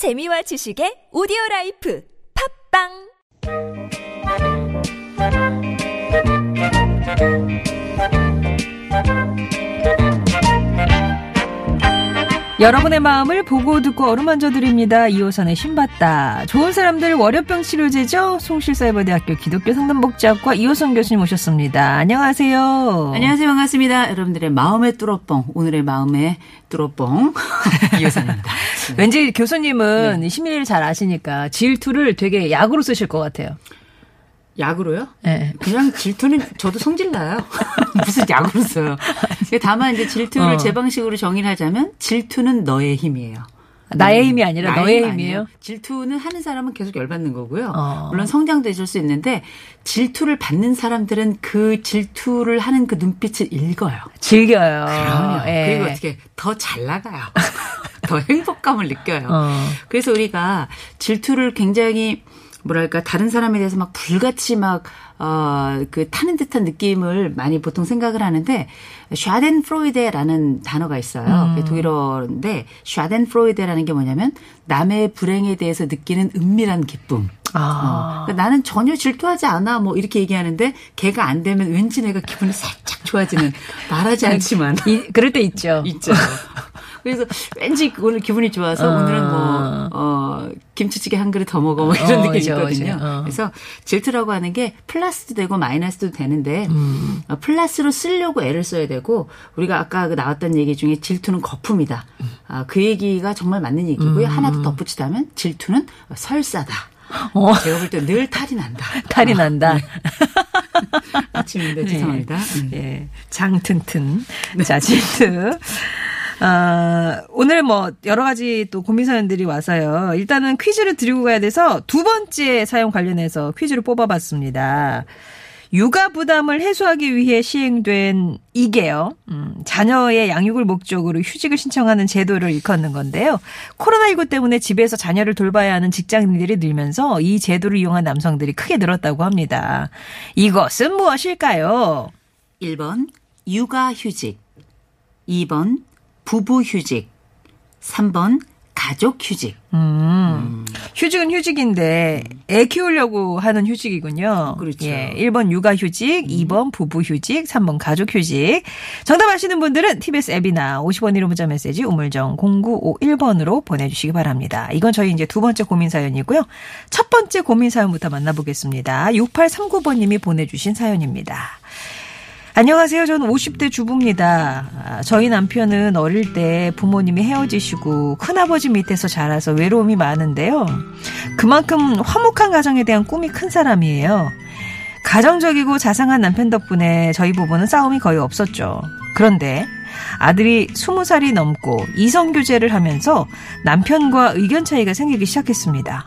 재미와 지식의 오디오 life 팟빵 여러분의 마음을 보고 듣고 어루만져 드립니다. 이호선의 신받다. 좋은 사람들 월요병 치료제죠? 숭실사이버대학교 기독교 상담복지학과 이호선 교수님 오셨습니다. 안녕하세요. 안녕하세요. 반갑습니다. 여러분들의 마음의 뚫어뻥. 오늘의 마음의 뚫어뻥. 이호선입니다. 왠지 교수님은 심리를 잘 아시니까 질투를 되게 약으로 쓰실 것 같아요. 약으로요? 네. 그냥 질투는 저도 성질 나요. 무슨 약으로 써요. 다만 이제 질투를 어. 제 방식으로 정의를 하자면 질투는 너의 힘이에요. 나의 힘이 아니라 나의 너의 힘 힘이에요? 질투는 하는 사람은 계속 열받는 거고요. 어. 물론 성장도 있을 수 있는데 질투를 받는 사람들은 그 질투를 하는 그 눈빛을 읽어요. 즐겨요. 그럼요. 예. 그리고 어떻게 더 잘 나가요. 더 행복감을 느껴요. 어. 그래서 우리가 질투를 굉장히 뭐랄까 다른 사람에 대해서 막 불같이 막 어, 그 타는 듯한 느낌을 많이 보통 생각을 하는데 샤덴프로이데라는 단어가 있어요. 그게 독일어인데 샤덴프로이데라는 게 뭐냐면 남의 불행에 대해서 느끼는 은밀한 기쁨. 아. 어, 그러니까 나는 전혀 질투하지 않아 뭐 이렇게 얘기하는데 걔가 안 되면 왠지 내가 기분이 살짝 좋아지는 말하지 않지만 이, 그럴 때 있죠. 있죠. 그래서 왠지 오늘 기분이 좋아서 어. 오늘은 뭐, 어, 김치찌개 한 그릇 더 먹어 뭐 이런 어, 느낌이 그죠, 있거든요. 그죠. 어. 그래서 질투라고 하는 게 플러스도 되고 마이너스도 되는데 음. 어, 플러스로 쓰려고 애를 써야 되고 우리가 아까 그 나왔던 얘기 중에 질투는 거품이다. 아, 그 얘기가 정말 맞는 얘기고요. 음. 하나 더 덧붙이자면 질투는 설사다. 어. 제가 볼 때 늘 탈이 난다. 탈이 난다. 아침인데 죄송합니다. 음. 예. 장 튼튼. 자, 질투. 아, 오늘 뭐 여러 가지 또 고민 사연들이 와서요. 일단은 퀴즈를 드리고 가야 돼서 두 번째 사연 관련해서 퀴즈를 뽑아봤습니다. 육아 부담을 해소하기 위해 시행된 이게요. 음, 자녀의 양육을 목적으로 휴직을 신청하는 제도를 일컫는 건데요. 코로나19 때문에 집에서 자녀를 돌봐야 하는 직장인들이 늘면서 이 제도를 이용한 남성들이 크게 늘었다고 합니다. 이것은 무엇일까요? 1번 육아 휴직 2번 부부 휴직 3번 가족 휴직 음. 휴직은 휴직인데 애 키우려고 하는 휴직이군요. 그렇죠. 예. 1번 육아 휴직, 2번 부부 휴직, 3번 가족 휴직. 정답 아시는 분들은 TBS 앱이나 50원 1호 문자 메시지 우물정 0951번으로 보내 주시기 바랍니다. 이건 저희 이제 두 번째 고민 사연이고요. 첫 번째 고민 사연부터 만나 보겠습니다. 6839번 님이 보내 주신 사연입니다. 안녕하세요. 저는 50대 주부입니다. 아, 저희 남편은 어릴 때 부모님이 헤어지시고 큰아버지 밑에서 자라서 외로움이 많은데요. 그만큼 화목한 가정에 대한 꿈이 큰 사람이에요. 가정적이고 자상한 남편 덕분에 저희 부부는 싸움이 거의 없었죠. 그런데 아들이 20살이 넘고 이성교제를 하면서 남편과 의견 차이가 생기기 시작했습니다.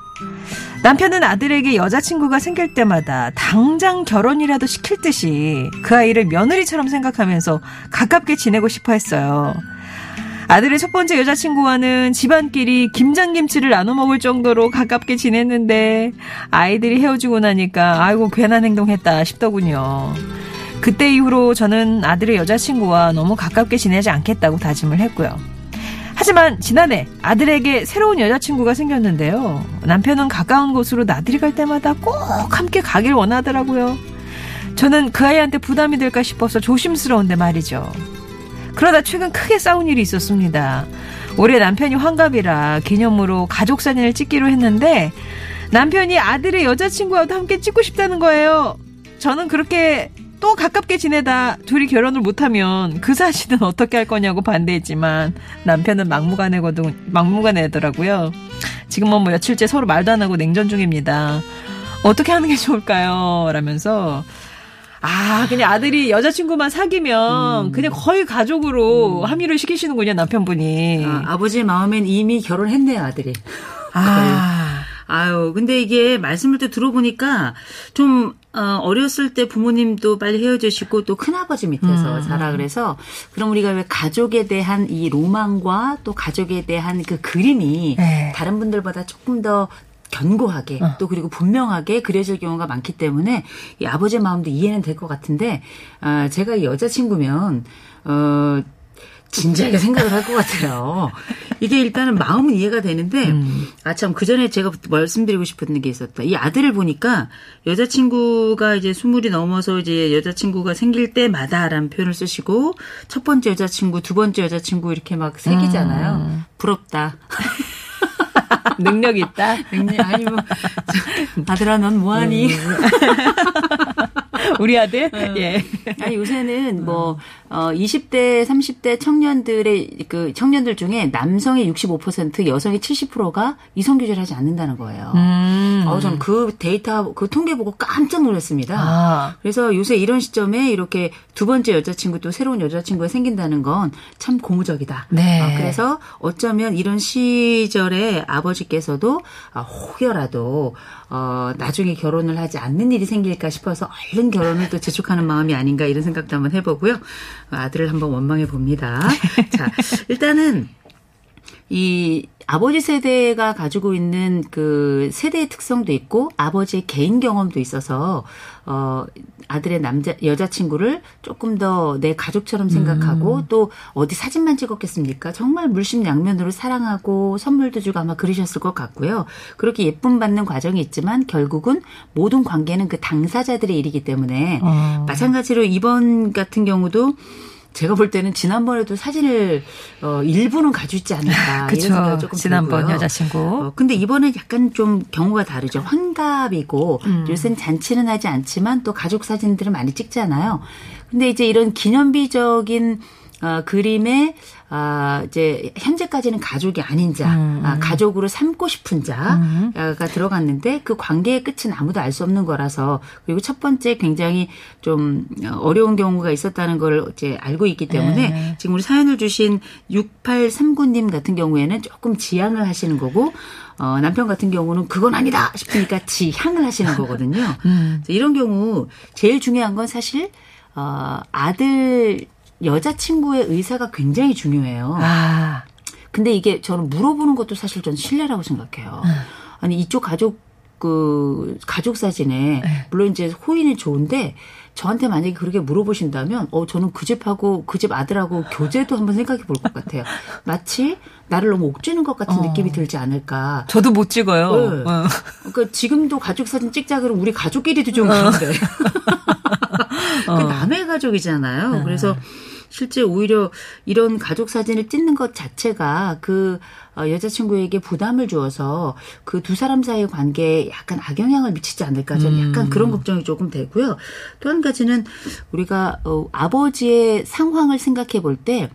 남편은 아들에게 여자친구가 생길 때마다 당장 결혼이라도 시킬 듯이 그 아이를 며느리처럼 생각하면서 가깝게 지내고 싶어 했어요. 아들의 첫 번째 여자친구와는 집안끼리 김장김치를 나눠 먹을 정도로 가깝게 지냈는데 아이들이 헤어지고 나니까 아이고 괜한 행동했다 싶더군요. 그때 이후로 저는 아들의 여자친구와 너무 가깝게 지내지 않겠다고 다짐을 했고요. 하지만 지난해 아들에게 새로운 여자친구가 생겼는데요. 남편은 가까운 곳으로 나들이 갈 때마다 꼭 함께 가길 원하더라고요. 저는 그 아이한테 부담이 될까 싶어서 조심스러운데 말이죠. 그러다 최근 크게 싸운 일이 있었습니다. 올해 남편이 환갑이라 기념으로 가족 사진을 찍기로 했는데 남편이 아들의 여자친구와도 함께 찍고 싶다는 거예요. 저는 그렇게 또 가깝게 지내다 둘이 결혼을 못하면 그 사진은 어떻게 할 거냐고 반대했지만 남편은 막무가내거든 막무가내더라고요. 지금은 뭐 며칠째 서로 말도 안 하고 냉전 중입니다. 어떻게 하는 게 좋을까요? 라면서 아 그냥 아들이 여자친구만 사귀면 그냥 거의 가족으로 합의를 시키시는군요 남편분이. 아, 아버지의 마음엔 이미 결혼했네요 아들이 아. 아유, 근데 이게 말씀을 또 들어보니까 좀 어, 어렸을 때 부모님도 빨리 헤어지시고 또 큰아버지 밑에서 자라 그래서 그럼 우리가 왜 가족에 대한 이 로망과 또 가족에 대한 그 그림이 네. 다른 분들보다 조금 더 견고하게 또 그리고 분명하게 그려질 경우가 많기 때문에 이 아버지의 마음도 이해는 될 것 같은데 아, 제가 이 여자친구면 어 진지하게 생각을 할 것 같아요. 이게 일단은 마음은 이해가 되는데, 음. 아, 참, 그 전에 제가 말씀드리고 싶었던 게 있었다. 이 아들을 보니까 여자친구가 이제 스물이 넘어서 이제 여자친구가 생길 때마다라는 표현을 쓰시고, 첫 번째 여자친구, 두 번째 여자친구 이렇게 막 새기잖아요. 음. 부럽다. 능력 있다. 능력, 아니, 뭐, 저, 아들아, 넌 뭐하니? 우리 아들? 예. 아니 요새는 뭐 어, 20대, 30대 청년들의 그 청년들 중에 남성의 65%, 여성의 70%가 이성 교제를 하지 않는다는 거예요. 음. 어, 저는 그 데이터, 그 통계 보고 깜짝 놀랐습니다. 아. 그래서 요새 이런 시점에 이렇게 두 번째 여자친구 또 새로운 여자친구가 생긴다는 건 참 고무적이다. 네. 어, 그래서 어쩌면 이런 시절에 아버지께서도 아, 혹여라도 어, 나중에 결혼을 하지 않는 일이 생길까 싶어서 얼른 결혼을 또 재촉하는 마음이 아닌가 이런 생각도 한번 해보고요. 아들을 한번 원망해 봅니다. 자, 일단은 이 아버지 세대가 가지고 있는 그 세대의 특성도 있고 아버지의 개인 경험도 있어서 어 아들의 남자 여자친구를 조금 더 내 가족처럼 생각하고 음. 또 어디 사진만 찍었겠습니까? 정말 물심양면으로 사랑하고 선물도 주고 아마 그러셨을 것 같고요. 그렇게 예쁨 받는 과정이 있지만 결국은 모든 관계는 그 당사자들의 일이기 때문에 어. 마찬가지로 이번 같은 경우도 제가 볼 때는 지난번에도 사진을 어 일부는 가지고 있지 않을까 그쵸. 조금 지난번 들고요. 여자친구. 어, 근데 이번엔 약간 좀 경우가 다르죠. 환갑이고 음. 요새는 잔치는 하지 않지만 또 가족 사진들을 많이 찍잖아요. 근데 이제 이런 기념비적인 어, 그림에 아, 이제 현재까지는 가족이 아닌 자, 음. 아, 가족으로 삼고 싶은 자가 들어갔는데 그 관계의 끝은 아무도 알 수 없는 거라서 그리고 첫 번째 굉장히 좀 어려운 경우가 있었다는 걸 이제 알고 있기 때문에 네. 지금 우리 사연을 주신 6839님 같은 경우에는 조금 지향을 하시는 거고 어, 남편 같은 경우는 그건 아니다 싶으니까 지향을 하시는 거거든요. 음. 이런 경우 제일 중요한 건 사실 어, 아들 여자친구의 의사가 굉장히 중요해요. 아. 근데 이게 저는 물어보는 것도 사실 전 신뢰라고 생각해요. 아니 이쪽 가족 그 가족 사진에 물론 이제 호의는 좋은데 저한테 만약에 그렇게 물어보신다면 어 저는 그 집하고 그 집 아들하고 교제도 한번 생각해 볼 것 같아요. 마치 나를 너무 옥죄는 것 같은 어. 느낌이 들지 않을까. 저도 못 찍어요. 네. 어. 그러니까 지금도 가족 사진 찍자 그러면 우리 가족끼리도 좀 그런데. 그 남의 가족이잖아요. 그래서 실제 오히려 이런 가족 사진을 찍는 것 자체가 그 어, 여자친구에게 부담을 주어서 그 두 사람 사이의 관계에 약간 악영향을 미치지 않을까 저는 약간 그런 걱정이 조금 되고요. 또 한 가지는 우리가 어, 아버지의 상황을 생각해 볼때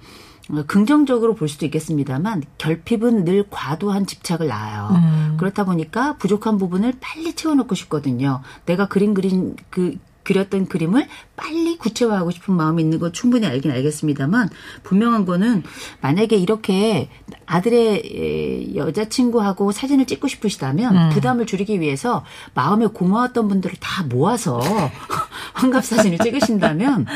어, 긍정적으로 볼 수도 있겠습니다만 결핍은 늘 과도한 집착을 낳아요. 음. 그렇다 보니까 부족한 부분을 빨리 채워넣고 싶거든요. 내가 그림 그린 그 그렸던 그림을 빨리 구체화하고 싶은 마음이 있는 건 충분히 알긴 알겠습니다만 분명한 거는 만약에 이렇게 아들의 에, 여자친구하고 사진을 찍고 싶으시다면 부담을 줄이기 위해서 마음에 고마웠던 분들을 다 모아서 환갑 사진을 찍으신다면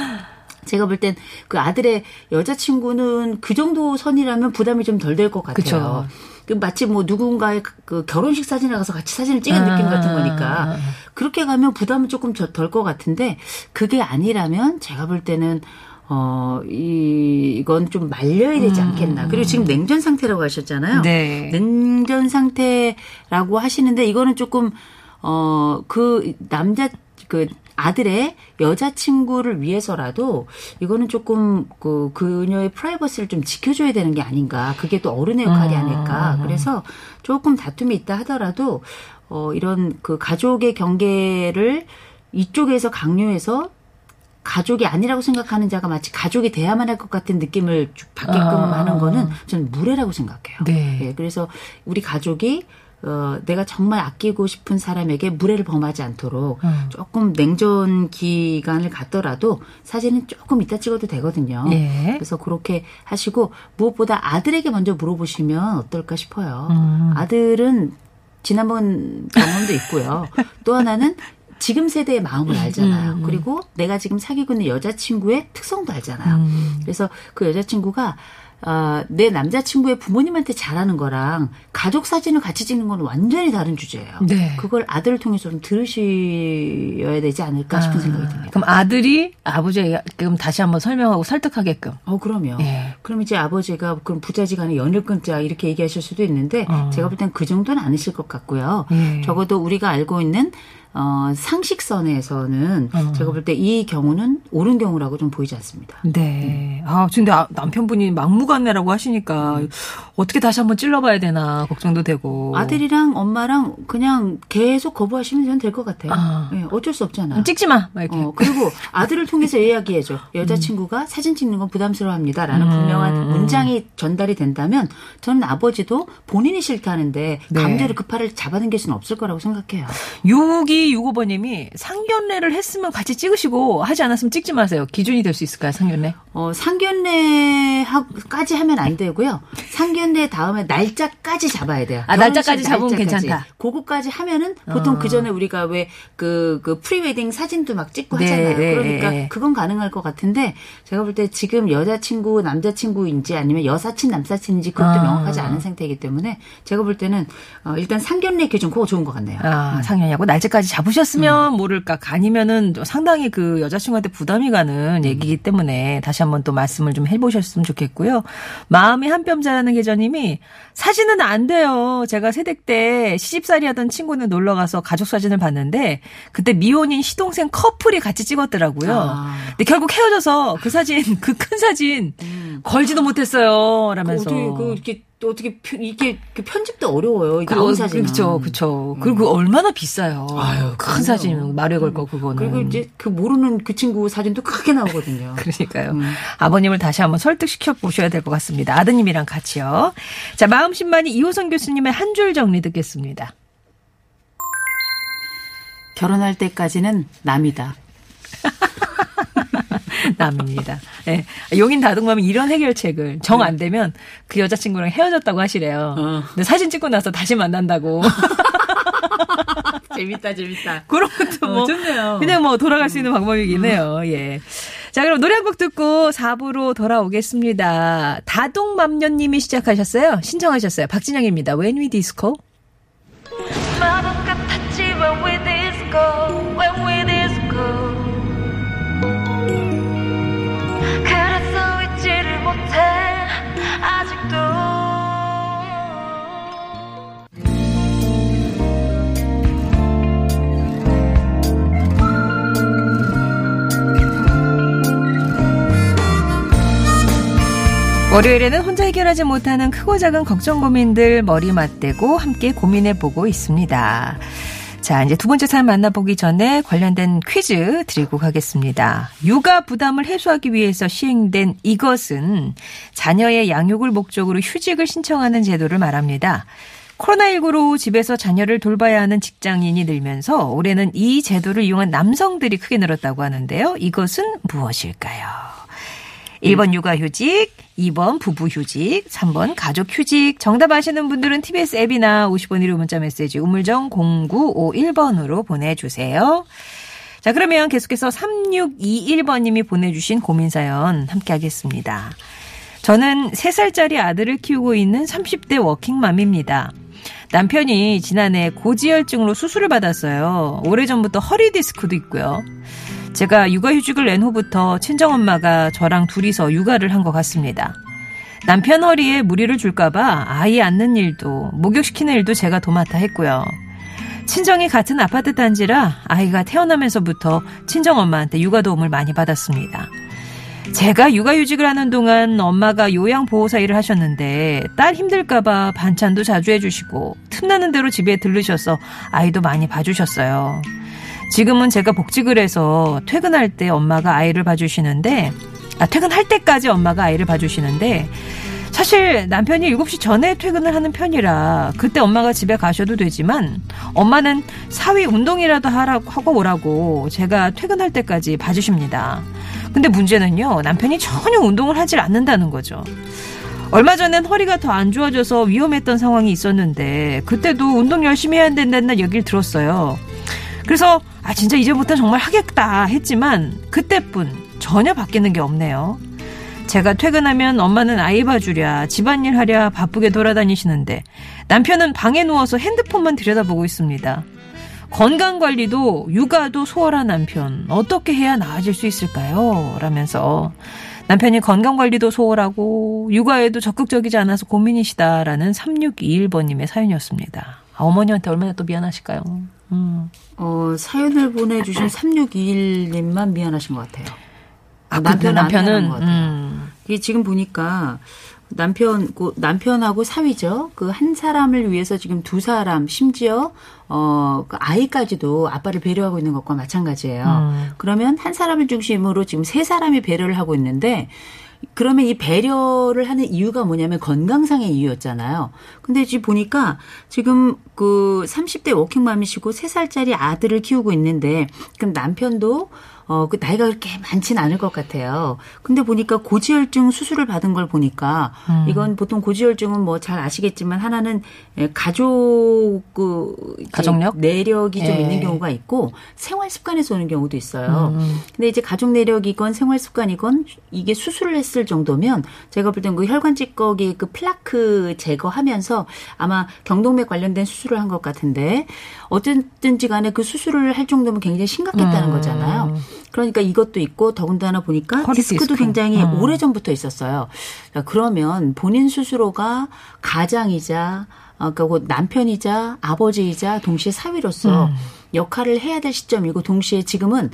제가 볼 땐 그 아들의 여자친구는 그 정도 선이라면 부담이 좀 덜 될 것 같아요. 그쵸. 그 마치 뭐 누군가의 그 결혼식 사진에 가서 같이 사진을 찍은 느낌 같은 거니까 그렇게 가면 부담은 조금 덜 것 같은데 그게 아니라면 제가 볼 때는 어, 이, 이건 좀 말려야 되지 않겠나. 그리고 지금 냉전 상태라고 하셨잖아요. 네. 냉전 상태라고 하시는데 이거는 조금 어 그 남자 그 아들의 여자친구를 위해서라도 이거는 조금 그 그녀의 프라이버시를 좀 지켜줘야 되는 게 아닌가. 그게 또 어른의 역할이 아. 아닐까. 그래서 조금 다툼이 있다 하더라도 어 이런 그 가족의 경계를 이쪽에서 강요해서 가족이 아니라고 생각하는 자가 마치 가족이 돼야만 할 것 같은 느낌을 쭉 받게끔 아. 하는 거는 저는 무례라고 생각해요. 네. 예, 그래서 우리 가족이 어, 내가 정말 아끼고 싶은 사람에게 무례를 범하지 않도록 음. 조금 냉전 기간을 갖더라도 사진은 조금 이따 찍어도 되거든요. 예. 그래서 그렇게 하시고 무엇보다 아들에게 먼저 물어보시면 어떨까 싶어요. 음. 아들은 지난번 경험도 있고요. 또 하나는 지금 세대의 마음을 알잖아요. 음. 그리고 내가 지금 사귀고 있는 여자친구의 특성도 알잖아요. 음. 그래서 그 여자친구가 아, 내 남자친구의 부모님한테 잘하는 거랑 가족 사진을 같이 찍는 건 완전히 다른 주제예요. 네. 그걸 아들을 통해서 좀 들으셔야 되지 않을까 싶은 생각이 듭니다. 그럼 아들이 아버지에게 그럼 다시 한번 설명하고 설득하게끔. 어, 그럼요. 예. 그럼 이제 아버지가 그럼 부자지간에 연을 끊자 이렇게 얘기하실 수도 있는데 어. 제가 볼 땐 그 정도는 아니실 것 같고요. 예. 적어도 우리가 알고 있는 어, 상식선에서는 어. 제가 볼 때 이 경우는 옳은 경우라고 좀 보이지 않습니다. 네. 아, 근데 아, 남편분이 막무가내라고 하시니까 어떻게 다시 한번 찔러봐야 되나 걱정도 되고. 아들이랑 엄마랑 그냥 계속 거부하시면 저는 될것 같아요. 아. 예, 어쩔 수 없잖아요. 좀 찍지 마. 막 이렇게. 어, 그리고 아들을 통해서 이야기해줘. 여자친구가 사진 찍는 건 부담스러워합니다. 라는 음, 분명한 음. 문장이 전달이 된다면 저는 아버지도 본인이 싫다는데 네. 강제로 그 팔을 잡아당길 수는 없을 거라고 생각해요. 6265번님이 상견례를 했으면 같이 찍으시고 하지 않았으면 찍지 마세요. 기준이 될 수 있을까요, 상견례? 어, 상견례까지 하면 안 되고요. 상견례 다음에 날짜까지 잡아야 돼요. 아, 날짜까지 잡으면 날짜까지. 괜찮다. 그거까지 하면은 보통 어. 그 전에 우리가 왜 그, 그 pre-wedding 사진도 막 찍고 네, 하잖아요. 네, 그러니까 네. 그건 가능할 것 같은데 제가 볼 때 지금 여자친구, 남자친구인지 아니면 여사친, 남사친인지 그것도 아. 명확하지 않은 상태이기 때문에 제가 볼 때는 어, 일단 상견례 기준 그거 좋은 것 같네요. 아, 상견례하고 날짜까지 잡으셨으면 모를까. 아니면은 상당히 그 여자친구한테 부담이 가는 얘기이기 때문에 다시 한번 또 말씀을 좀 해보셨으면 좋겠고요. 마음이 한 뼘 자라는 계좌님이 사진은 안 돼요. 제가 새댁 때 시집살이 하던 친구는 놀러 가서 가족 사진을 봤는데 그때 미혼인 시동생 커플이 같이 찍었더라고요. 아. 근데 결국 헤어져서 그 사진, 그 큰 사진 걸지도 못했어요. 라면서. 어떻게 그 이렇게 또 어떻게 표- 이게 그 편집도 어려워요. 이 그, 나온 어, 사진은. 그렇죠, 그렇죠. 그리고 얼마나 비싸요. 아유, 큰. 사진 말에 걸 거 그거는. 그리고 이제 그 모르는 그 친구 사진도 크게 나오거든요. 그러니까요. 아버님을 다시 한번 설득시켜 보셔야 될 것 같습니다. 아드님이랑 같이요. 자, 마음 신만이 이호선 교수님의 한 줄 정리 듣겠습니다. 결혼할 때까지는 남이다. 남입니다. 네. 용인 다둥맘이 이런 해결책을 정 안 되면 그 여자친구랑 헤어졌다고 하시래요. 어. 근데 사진 찍고 나서 다시 만난다고. 재밌다, 재밌다. 그런 것도 뭐 어, 좋네요. 그냥 뭐 돌아갈 수 있는 방법이긴 해요. 예. 자, 그럼 노래 한 곡 듣고 4부로 돌아오겠습니다. 다동맘녀님이 시작하셨어요. 신청하셨어요. 박진영입니다. When We Disco. 마법 같았지 when we disco when we disco 월요일에는 혼자 해결하지 못하는 크고 작은 걱정 고민들 머리 맞대고 함께 고민해 보고 있습니다. 자, 이제 두 번째 사연 만나보기 전에 관련된 퀴즈 드리고 가겠습니다. 육아 부담을 해소하기 위해서 시행된 이것은 자녀의 양육을 목적으로 휴직을 신청하는 제도를 말합니다. 코로나19로 집에서 자녀를 돌봐야 하는 직장인이 늘면서 올해는 이 제도를 이용한 남성들이 크게 늘었다고 하는데요. 이것은 무엇일까요? 1번 육아휴직, 2번 부부휴직, 3번 가족휴직. 정답 아시는 분들은 TBS 앱이나 50번 1호 문자 메시지 우물정 0951번으로 보내주세요. 자, 그러면 계속해서 3621번님이 보내주신 고민사연 함께 하겠습니다. 저는 3살짜리 아들을 키우고 있는 30대 워킹맘입니다. 남편이 지난해 고지혈증으로 수술을 받았어요. 오래전부터 허리 디스크도 있고요. 제가 육아휴직을 낸 후부터 친정엄마가 저랑 둘이서 육아를 한 것 같습니다. 남편 허리에 무리를 줄까봐 아이 앉는 일도 목욕시키는 일도 제가 도맡아 했고요. 친정이 같은 아파트 단지라 아이가 태어나면서부터 친정엄마한테 육아 도움을 많이 받았습니다. 제가 육아휴직을 하는 동안 엄마가 요양보호사 일을 하셨는데 딸 힘들까봐 반찬도 자주 해주시고 틈나는 대로 집에 들르셔서 아이도 많이 봐주셨어요. 지금은 제가 복직을 해서 퇴근할 때 엄마가 아이를 봐주시는데, 아, 퇴근할 때까지 엄마가 아이를 봐주시는데, 사실 남편이 7시 전에 퇴근을 하는 편이라 그때 엄마가 집에 가셔도 되지만 엄마는 사위 운동이라도 하라고 하고 오라고 제가 퇴근할 때까지 봐주십니다. 근데 문제는요 남편이 전혀 운동을 하질 않는다는 거죠. 얼마 전엔 허리가 더 안 좋아져서 위험했던 상황이 있었는데 그때도 운동 열심히 해야 된다는 얘기를 들었어요. 그래서 아 진짜 이제부터 정말 하겠다 했지만 그때뿐 전혀 바뀌는 게 없네요. 제가 퇴근하면 엄마는 아이 봐주랴, 집안일 하랴 바쁘게 돌아다니시는데 남편은 방에 누워서 핸드폰만 들여다보고 있습니다. 건강 관리도 육아도 소홀한 남편 어떻게 해야 나아질 수 있을까요? 라면서 남편이 건강 관리도 소홀하고 육아에도 적극적이지 않아서 고민이시다라는 3621번님의 사연이었습니다. 아, 어머니한테 얼마나 또 미안하실까요? 음. 어, 사연을 보내주신 3621님만 미안하신 것 같아요. 아, 그 남편은 안 남편은. 음. 이게 지금 보니까 남편 그 남편하고 사위죠. 그 한 사람을 위해서 지금 두 사람 심지어 어 그 아이까지도 아빠를 배려하고 있는 것과 마찬가지예요. 음. 그러면 한 사람을 중심으로 지금 세 사람이 배려를 하고 있는데 그러면 이 배려를 하는 이유가 뭐냐면 건강상의 이유였잖아요. 근데 지금 보니까 지금 그 30대 워킹맘이시고 3살짜리 아들을 키우고 있는데 그럼 남편도 어, 그 나이가 그렇게 많진 않을 것 같아요. 근데 보니까 고지혈증 수술을 받은 걸 보니까 음. 이건 보통 고지혈증은 뭐 잘 아시겠지만 하나는 예, 가족 그 가족력? 내력이 좀 예. 있는 경우가 있고 생활 습관에서 오는 경우도 있어요. 음. 근데 이제 가족 내력이건 생활 습관이건 이게 수술을 했을 정도면 제가 볼 땐 그 혈관 찌꺼기 그 플라크 제거하면서 아마 경동맥 관련된 수술을 한 것 같은데 어쨌든지 간에 그 수술을 할 정도면 굉장히 심각했다는 음. 거잖아요. 그러니까 이것도 있고 더군다나 보니까 디스크도 디스크. 굉장히 음. 오래 전부터 있었어요. 자, 그러면 본인 스스로가 가장이자 어, 그러니까 곧 남편이자 아버지이자 동시에 사위로서 음. 역할을 해야 될 시점이고 동시에 지금은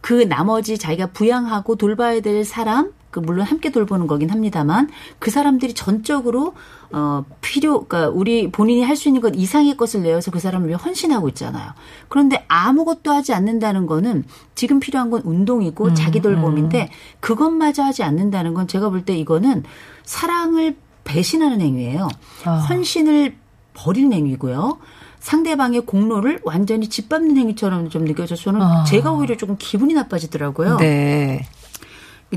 그 나머지 자기가 부양하고 돌봐야 될 사람 그 물론 함께 돌보는 거긴 합니다만 그 사람들이 전적으로 어 필요 그러니까 우리 본인이 할 수 있는 것 이상의 것을 내어서 그 사람을 위해 헌신하고 있잖아요. 그런데 아무것도 하지 않는다는 거는 지금 필요한 건 운동이고 음, 자기 돌봄인데 그것마저 하지 않는다는 건 제가 볼 때 이거는 사랑을 배신하는 행위예요. 아. 헌신을 버리는 행위고요. 상대방의 공로를 완전히 짓밟는 행위처럼 좀 느껴져서 저는 아. 제가 오히려 조금 기분이 나빠지더라고요. 네.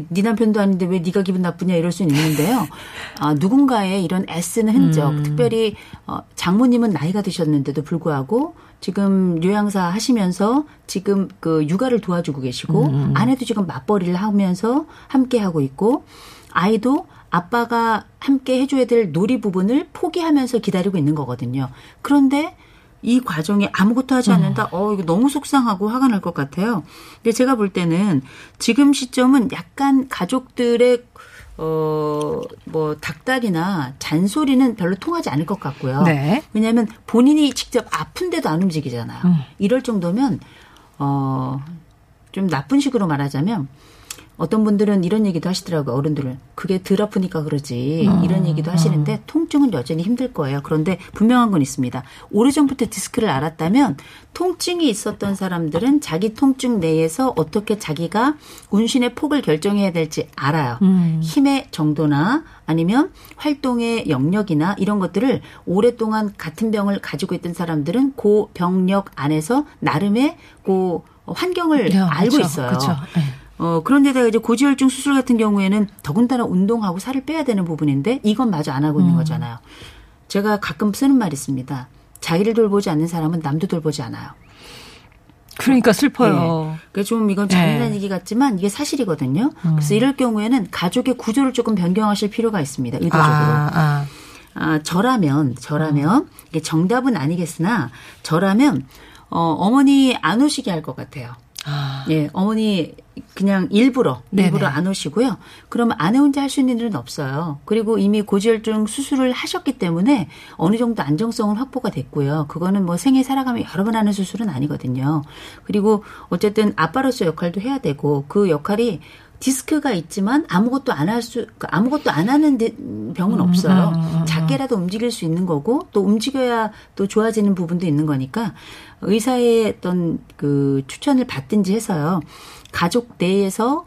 네 남편도 아닌데 왜 네가 기분 나쁘냐 이럴 수는 있는데요. 아, 누군가의 이런 애쓰는 흔적, 음. 특별히 어, 장모님은 나이가 드셨는데도 불구하고 지금 요양사 하시면서 지금 그 육아를 도와주고 계시고 음. 아내도 지금 맞벌이를 하면서 함께 하고 있고 아이도 아빠가 함께 해줘야 될 놀이 부분을 포기하면서 기다리고 있는 거거든요. 그런데 이 과정에 아무것도 하지 않는다. 어, 이거 너무 속상하고 화가 날 것 같아요. 근데 제가 볼 때는 지금 시점은 약간 가족들의 어, 뭐, 닥달이나 잔소리는 별로 통하지 않을 것 같고요. 네. 왜냐하면 본인이 직접 아픈데도 안 움직이잖아요. 음. 이럴 정도면, 어, 좀 나쁜 식으로 말하자면, 어떤 분들은 이런 얘기도 하시더라고요, 어른들은. 그게 덜 아프니까 그러지. 음. 이런 얘기도 하시는데, 통증은 여전히 힘들 거예요. 그런데 분명한 건 있습니다. 오래전부터 디스크를 알았다면, 통증이 있었던 사람들은 자기 통증 내에서 어떻게 자기가 운신의 폭을 결정해야 될지 알아요. 음. 힘의 정도나 아니면 활동의 영역이나 이런 것들을 오랫동안 같은 병을 가지고 있던 사람들은 그 병력 안에서 나름의 그 환경을 야, 알고 그쵸, 있어요. 그쵸. 네. 어, 그런데다가 이제 고지혈증 수술 같은 경우에는 더군다나 운동하고 살을 빼야 되는 부분인데 이건 마저 안 하고 있는 음. 거잖아요. 제가 가끔 쓰는 말이 있습니다. 자기를 돌보지 않는 사람은 남도 돌보지 않아요. 그러니까 슬퍼요. 예. 그게 좀 이건 잔인한 네. 얘기 같지만 이게 사실이거든요. 그래서 이럴 경우에는 가족의 구조를 조금 변경하실 필요가 있습니다. 의도적으로. 아, 아. 아, 저라면, 저라면, 이게 정답은 아니겠으나, 저라면, 어, 어머니 안 오시게 할 것 같아요. 아. 예, 어머니 그냥 일부러, 네네. 일부러 안 오시고요. 그러면 아내 혼자 할 수 있는 일은 없어요. 그리고 이미 고지혈증 수술을 하셨기 때문에 어느 정도 안정성은 확보가 됐고요. 그거는 뭐 생애 살아가며 여러 번 하는 수술은 아니거든요. 그리고 어쨌든 아빠로서 역할도 해야 되고 그 역할이 디스크가 있지만 아무것도 안 할 수, 그러니까 아무것도 안 하는 데- 병은 없어요. 작게라도 움직일 수 있는 거고 또 움직여야 또 좋아지는 부분도 있는 거니까 의사의 어떤 그 추천을 받든지 해서요. 가족 내에서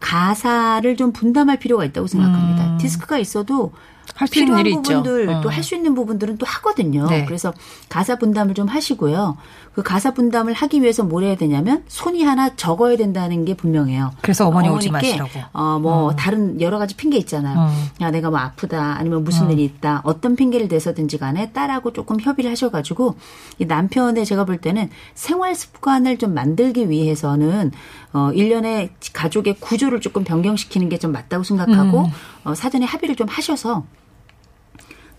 가사를 좀 분담할 필요가 있다고 생각합니다. 디스크가 있어도 할 수 있는 필요한 일이 있죠. 부분들 어. 또할 수 있는 부분들은 또 하거든요. 네. 그래서 가사 분담을 좀 하시고요. 그 가사 분담을 하기 위해서 뭘 해야 되냐면 손이 하나 적어야 된다는 게 분명해요. 그래서 어머니 오지 마시라고. 어, 뭐 다른 여러 가지 핑계 있잖아요. 어. 야 내가 뭐 아프다 아니면 무슨 일이 있다 어떤 핑계를 대서든지 간에 딸하고 조금 협의를 하셔가지고 이 남편의 제가 볼 때는 생활 습관을 좀 만들기 위해서는 어 일련의 가족의 구조를 조금 변경시키는 게 좀 맞다고 생각하고 음. 어, 사전에 합의를 좀 하셔서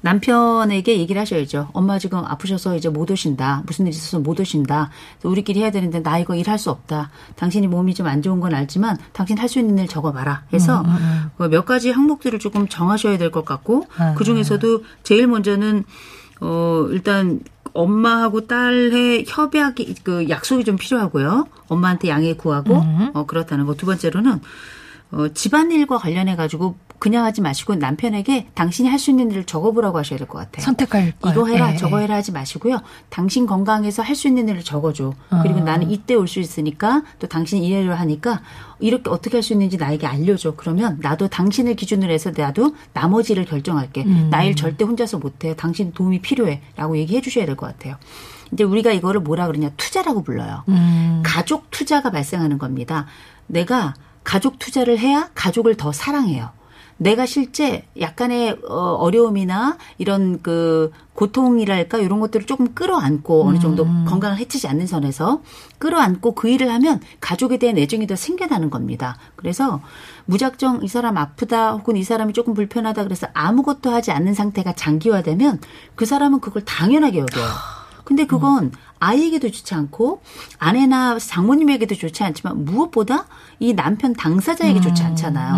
남편에게 얘기를 하셔야죠. 엄마 지금 아프셔서 이제 못 오신다. 무슨 일 있어서 못 오신다. 우리끼리 해야 되는데 나 이거 일할 수 없다. 당신이 몸이 좀 안 좋은 건 알지만 당신 할 수 있는 일 적어봐라. 해서 그몇 가지 항목들을 조금 정하셔야 될 것 같고 아. 그 중에서도 제일 먼저는 어 일단 엄마하고 딸의 협약이 그 약속이 좀 필요하고요. 엄마한테 양해 구하고 어 그렇다는 거. 두 번째로는 어, 집안일과 관련해 가지고 그냥 하지 마시고 남편에게 당신이 할 수 있는 일을 적어보라고 하셔야 될 것 같아요. 선택할 걸. 이거 해라, 예, 저거 예. 해라 하지 마시고요. 당신 건강해서 할 수 있는 일을 적어줘. 그리고 아. 나는 이때 올 수 있으니까 또 당신이 이래를 하니까 이렇게 어떻게 할 수 있는지 나에게 알려줘. 그러면 나도 당신을 기준으로 해서 나도 나머지를 결정할게. 음. 나일 절대 혼자서 못해. 당신 도움이 필요해. 라고 얘기해 주셔야 될 것 같아요. 이제 우리가 이거를 뭐라 그러냐. 투자라고 불러요. 음. 가족 투자가 발생하는 겁니다. 내가 가족 투자를 해야 가족을 더 사랑해요. 내가 실제 약간의 어, 어려움이나 이런 그 고통이랄까 이런 것들을 조금 끌어안고 어느 정도 건강을 해치지 않는 선에서 끌어안고 그 일을 하면 가족에 대한 애정이 더 생겨나는 겁니다. 그래서 무작정 이 사람 아프다 혹은 이 사람이 조금 불편하다 그래서 아무것도 하지 않는 상태가 장기화되면 그 사람은 그걸 당연하게 여겨요. 근데 그건 아이에게도 좋지 않고 아내나 장모님에게도 좋지 않지만 무엇보다 이 남편 당사자에게 좋지 않잖아요.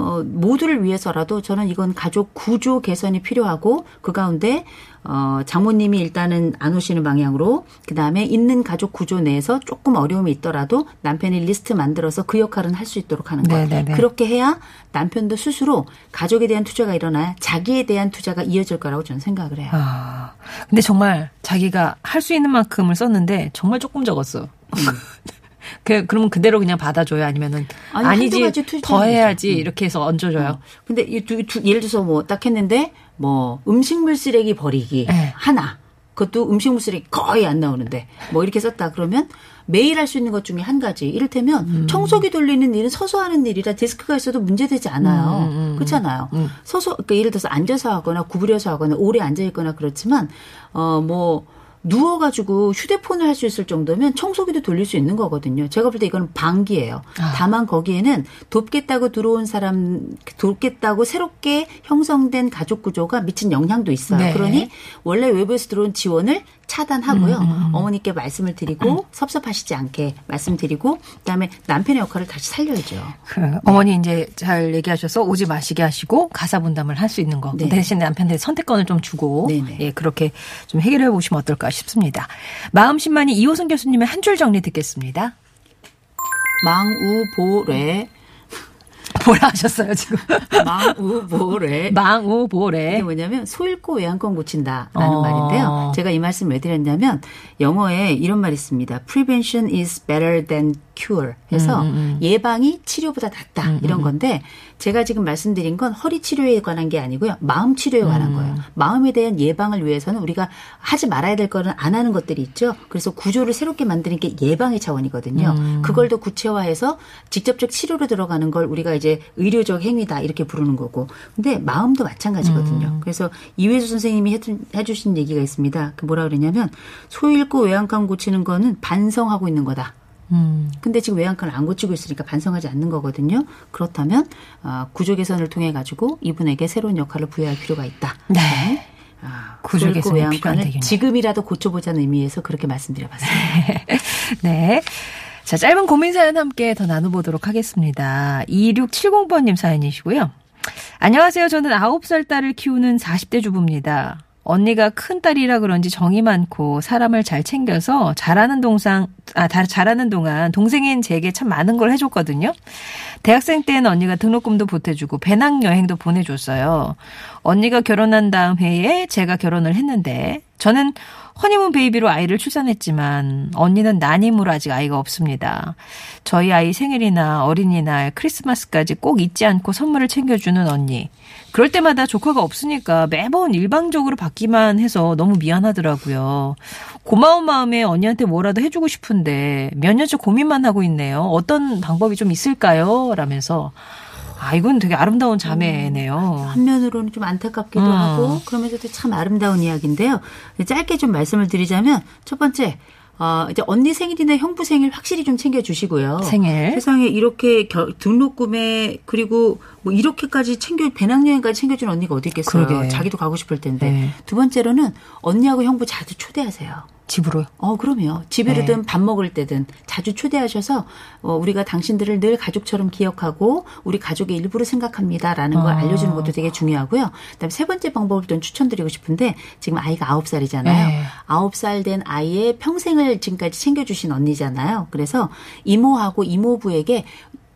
어, 모두를 위해서라도 저는 이건 가족 구조 개선이 필요하고 그 가운데 어, 장모님이 일단은 안 오시는 방향으로 그 다음에 있는 가족 구조 내에서 조금 어려움이 있더라도 남편이 리스트 만들어서 그 역할은 할 수 있도록 하는 거예요. 네네네. 그렇게 해야 남편도 스스로 가족에 대한 투자가 일어나야 자기에 대한 투자가 이어질 거라고 저는 생각을 해요. 아, 근데 정말 자기가 할 수 있는 만큼을 썼는데 정말 조금 적었어. 그 그러면 그대로 그냥 받아줘요 아니면은 아니, 아니, 한두 지 가지 투자는 더 해야지. 음. 이렇게 해서 얹어줘요. 근데 이 두, 두- 예를 들어서 뭐 딱 했는데 뭐 음식물 쓰레기 버리기 네. 하나 그것도 음식물 쓰레기 거의 안 나오는데 뭐 이렇게 썼다 그러면 매일 할 수 있는 것 중에 한 가지 이를테면 음. 청소기 돌리는 일은 서서 하는 일이라 데스크가 있어도 문제되지 않아요 음, 그렇잖아요 서서 그러니까 예를 들어서 앉아서 하거나 구부려서 하거나 오래 앉아 있거나 그렇지만 어뭐 누워가지고 휴대폰을 할 수 있을 정도면 청소기도 돌릴 수 있는 거거든요. 제가 볼 때 이거는 방기예요. 아. 다만 거기에는 돕겠다고 들어온 사람, 돕겠다고 새롭게 형성된 가족 구조가 미친 영향도 있어요. 네. 그러니 원래 외부에서 들어온 지원을 차단하고요. 음, 어머니께 말씀을 드리고 섭섭하시지 않게 말씀드리고 그다음에 남편의 역할을 다시 살려야죠. 그 어머니 이제 잘 얘기하셔서 오지 마시게 하시고 가사 분담을 할 수 있는 거 네. 대신 남편한테 선택권을 좀 주고 네네. 예 그렇게 좀 해결해 보시면 어떨까 싶습니다. 마음심만이 이호선 교수님의 한 줄 정리 듣겠습니다. 망우보래, 뭐라 하셨어요 지금? 망우보래. 망우보래. 이게 뭐냐면 소 잃고 외양권 고친다라는 어. 말인데요. 제가 이 말씀 왜 드렸냐면 영어에 이런 말이 있습니다. Prevention is better than cure. 해서 음, 예방이 치료보다 낫다 이런 건데 제가 지금 말씀드린 건 허리 치료에 관한 게 아니고요. 마음 치료에 음. 관한 거예요. 마음에 대한 예방을 위해서는 우리가 하지 말아야 될 거는 안 하는 것들이 있죠. 그래서 구조를 새롭게 만드는 게 예방의 차원이거든요. 음. 그걸 더 구체화해서 직접적 치료로 들어가는 걸 우리가 이제 의료적 행위다 이렇게 부르는 거고. 근데 마음도 마찬가지거든요. 음. 그래서 이회수 선생님이 해주신 얘기가 있습니다. 그 뭐라 그러냐면 소 잃고 외양간 고치는 거는 반성하고 있는 거다. 음. 근데 지금 외양간을 안 고치고 있으니까 반성하지 않는 거거든요. 그렇다면 어, 구조 개선을 통해 가지고 이분에게 새로운 역할을 부여할 필요가 있다. 네. 아, 구조 필요한 외양간을. 지금이라도 고쳐보자는 의미에서 그렇게 말씀드려봤습니다. 네. 자, 짧은 고민 사연 함께 더 나눠보도록 하겠습니다. 2670번님 사연이시고요. 안녕하세요. 저는 9살 딸을 키우는 40대 주부입니다. 언니가 큰 딸이라 그런지 정이 많고 사람을 잘 챙겨서 잘하는 동상, 아, 다- 잘하는 동안 동생인 제게 참 많은 걸 해줬거든요. 대학생 때는 언니가 등록금도 보태주고 배낭 여행도 보내줬어요. 언니가 결혼한 다음 해에 제가 결혼을 했는데 저는 허니문 베이비로 아이를 출산했지만 언니는 난임으로 아직 아이가 없습니다. 저희 아이 생일이나 어린이날, 크리스마스까지 꼭 잊지 않고 선물을 챙겨주는 언니. 그럴 때마다 조카가 없으니까 매번 일방적으로 받기만 해서 너무 미안하더라고요. 고마운 마음에 언니한테 뭐라도 해주고 싶은데 몇 년째 고민만 하고 있네요. 어떤 방법이 좀 있을까요? 라면서 아 이건 되게 아름다운 자매네요. 한면으로는 좀 안타깝기도 음. 하고 그러면서도 참 아름다운 이야기인데요. 짧게 좀 말씀을 드리자면 첫 번째 어, 이제 언니 생일이나 형부 생일 확실히 좀 챙겨주시고요. 생일. 세상에 이렇게 겨- 등록금에 그리고 뭐 이렇게까지 챙겨 배낭여행까지 챙겨준 언니가 어디 있겠어요. 그러게. 자기도 가고 싶을 텐데. 네. 두 번째로는 언니하고 형부 자주 초대하세요. 집으로요. 어, 그럼요. 집에든 밥 먹을 때든 자주 초대하셔서 어, 우리가 당신들을 늘 가족처럼 기억하고 우리 가족의 일부로 생각합니다라는 걸 어. 알려주는 것도 되게 중요하고요. 그다음에 세 번째 방법을 좀 추천드리고 싶은데 지금 아이가 아홉 살이잖아요. 네. 아홉 살 된 아이의 평생을 지금까지 챙겨주신 언니잖아요. 그래서 이모하고 이모부에게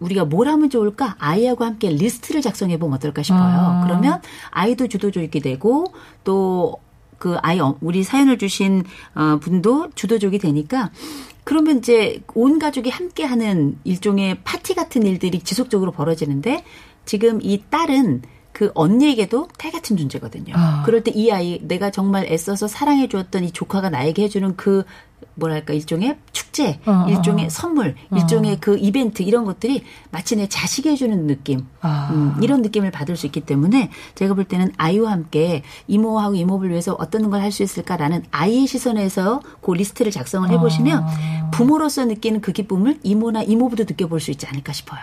우리가 뭘 하면 좋을까? 아이하고 함께 리스트를 작성해 보면 어떨까 싶어요. 아. 그러면 아이도 주도적이 되고 또 그 아이 어- 우리 사연을 주신 어, 분도 주도적이 되니까 그러면 이제 온 가족이 함께 하는 일종의 파티 같은 일들이 지속적으로 벌어지는데 지금 이 딸은 그 언니에게도 딸 같은 존재거든요. 아. 그럴 때 이 아이 내가 정말 애써서 사랑해 주었던 이 조카가 나에게 해주는 그 뭐랄까 일종의 축제, 어, 일종의 어. 선물, 일종의 그 이벤트 이런 것들이 마치 내 자식이 해주는 느낌, 아. 음, 이런 느낌을 받을 수 있기 때문에 제가 볼 때는 아이와 함께 이모하고 이모부를 위해서 어떤 걸 할 수 있을까라는 아이의 시선에서 그 리스트를 작성을 해보시면 아. 부모로서 느끼는 그 기쁨을 이모나 이모부도 느껴볼 수 있지 않을까 싶어요.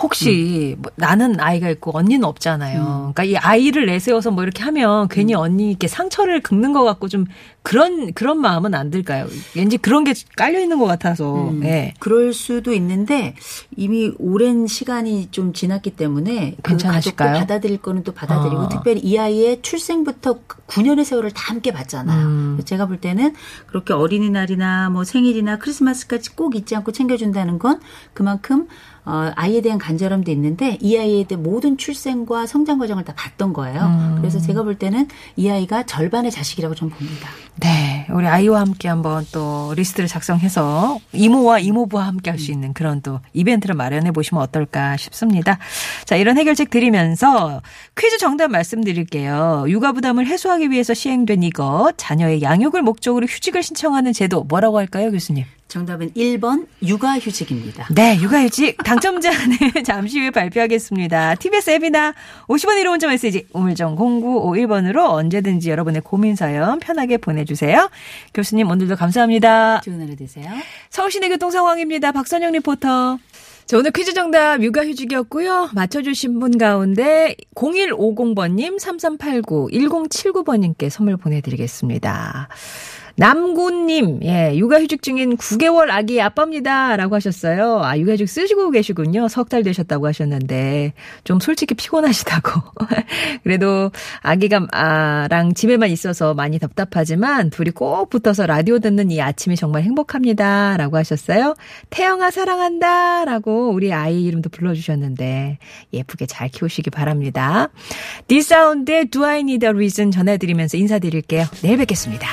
혹시 뭐 나는 아이가 있고 언니는 없잖아요. 음. 그러니까 이 아이를 내세워서 뭐 이렇게 하면 괜히 언니께 상처를 긁는 것 같고 좀 그런 그런 마음은 안 들까요? 왠지 그런 게 깔려 있는 것 같아서. 음, 예. 그럴 수도 있는데 이미 오랜 시간이 좀 지났기 때문에 그 괜찮으실까요? 가족도 받아들일 거는 또 받아들이고 아. 특별히 이 아이의 출생부터 9년의 세월을 다 함께 봤잖아요. 음. 제가 볼 때는 그렇게 어린이날이나 뭐 생일이나 크리스마스까지 꼭 잊지 않고 챙겨준다는 건 그만큼 어, 아이에 대한 간절함도 있는데 이 아이에 대한 모든 출생과 성장 과정을 다 봤던 거예요. 음. 그래서 제가 볼 때는 이 아이가 절반의 자식이라고 저는 봅니다. 네. 우리 아이와 함께 한번 또 리스트를 작성해서 이모와 이모부와 함께 할 수 있는 그런 또 이벤트를 마련해 보시면 어떨까 싶습니다. 자, 이런 해결책 드리면서 퀴즈 정답 말씀드릴게요. 육아 부담을 해소하기 위해서 시행된 이것, 자녀의 양육을 목적으로 휴직을 신청하는 제도 뭐라고 할까요, 교수님? 정답은 1번 육아휴직입니다. 네, 육아휴직 당첨자는 잠시 후에 발표하겠습니다. TBS 앱이나 50원 1호 문자 메시지 우물정 0951번으로 언제든지 여러분의 고민 사연 편하게 보내주세요. 교수님 오늘도 감사합니다. 좋은 하루 되세요. 서울시내 교통 상황입니다. 박선영 리포터. 자, 오늘 퀴즈 정답 육아휴직이었고요. 맞춰주신 분 가운데 0150번님, 3389, 1079번님께 선물 보내드리겠습니다. 남구님, 예, 육아휴직 중인 9개월 아기 아빠입니다. 라고 하셨어요. 아, 육아휴직 쓰시고 계시군요. 석 달 되셨다고 하셨는데, 좀 솔직히 피곤하시다고. 그래도 아기가, 아, 랑 집에만 있어서 많이 답답하지만, 둘이 꼭 붙어서 라디오 듣는 이 아침이 정말 행복합니다. 라고 하셨어요. 태영아 사랑한다. 라고 우리 아이 이름도 불러주셨는데, 예쁘게 잘 키우시기 바랍니다. D'Sound의 Do I Need a Reason 전해드리면서 인사드릴게요. 내일 뵙겠습니다.